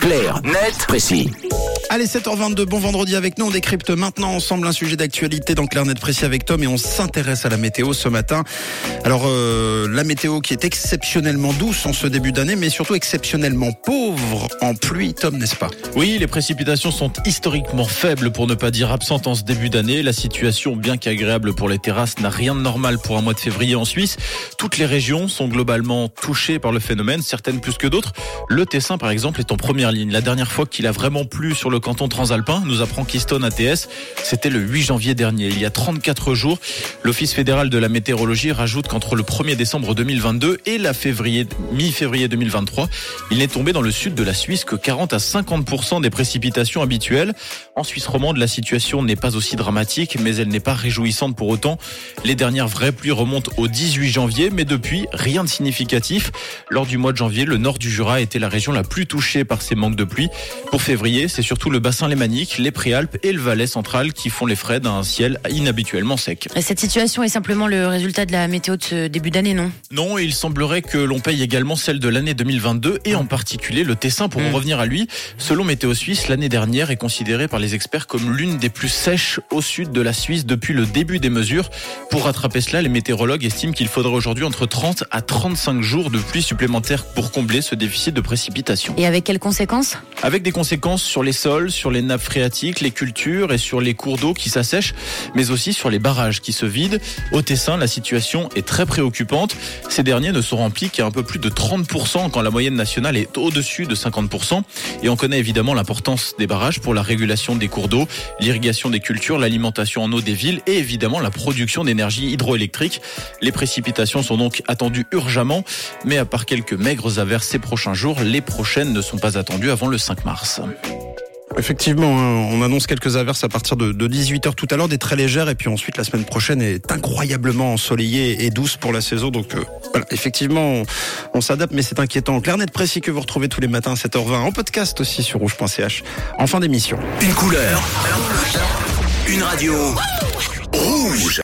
Clair, net, précis. Allez, 7h22, bon vendredi avec nous. On décrypte maintenant ensemble un sujet d'actualité dans Clair Net Précis avec Tom et on s'intéresse à la météo ce matin. Alors, euh, la météo qui est exceptionnellement douce en ce début d'année, mais surtout exceptionnellement pauvre en pluie, Tom, n'est-ce pas? Oui, les précipitations sont historiquement faibles, pour ne pas dire absentes en ce début d'année. La situation, bien qu'agréable pour les terrasses, n'a rien de normal pour un mois de février en Suisse. Toutes les régions sont globalement touchées par le phénomène, certaines plus que d'autres. Le Tessin, par exemple, est en première ligne. La dernière fois qu'il a vraiment plu sur le canton transalpin, nous apprend Keystone ATS, c'était le 8 janvier dernier, il y a 34 jours. L'Office fédéral de la météorologie rajoute qu'entre le 1er décembre 2022 et la février, mi-février 2023, il n'est tombé dans le sud de la Suisse que 40 à 50% des précipitations habituelles. En Suisse romande, la situation n'est pas aussi dramatique, mais elle n'est pas réjouissante pour autant. Les dernières vraies pluies remontent au 18 janvier, mais depuis, rien de significatif. Lors du mois de janvier, le nord du Jura était la région la plus touchée par ces manques de pluie. Pour février, c'est surtout le bassin lémanique, les Préalpes et le Valais central qui font les frais d'un ciel inhabituellement sec. Et Cette situation est simplement le résultat de la météo de ce début d'année, non? Non, il semblerait que l'on paye également celle de l'année 2022 et en particulier le Tessin pour en Mm. revenir à lui. Selon Météo Suisse, l'année dernière est considérée par les experts comme l'une des plus sèches au sud de la Suisse depuis le début des mesures. Pour rattraper cela, les météorologues estiment qu'il faudrait aujourd'hui entre 30 à 35 jours de pluie supplémentaire pour combler ce déficit de précipitation. Et avec quelles conséquences? Avec des conséquences sur les sols, sur les nappes phréatiques, les cultures et sur les cours d'eau qui s'assèchent, mais aussi sur les barrages qui se vident. Au Tessin, la situation est très préoccupante. Ces derniers ne sont remplis qu'à un peu plus de 30% quand la moyenne nationale est au-dessus de 50%. Et on connaît évidemment l'importance des barrages pour la régulation des cours d'eau, l'irrigation des cultures, l'alimentation en eau des villes et évidemment la production d'énergie hydroélectrique. Les précipitations sont donc attendues urgemment, mais à part quelques maigres averses ces prochains jours, les prochaines ne sont pas attendues avant le 5 mars. Effectivement, hein, on annonce quelques averses à partir de, 18h tout à l'heure, des très légères, et puis ensuite la semaine prochaine est incroyablement ensoleillée et douce pour la saison. Donc euh, voilà, effectivement, on, s'adapte, mais c'est inquiétant. Clair net précis que vous retrouvez tous les matins à 7h20 en podcast aussi sur rouge.ch en fin d'émission. Une couleur. Une radio.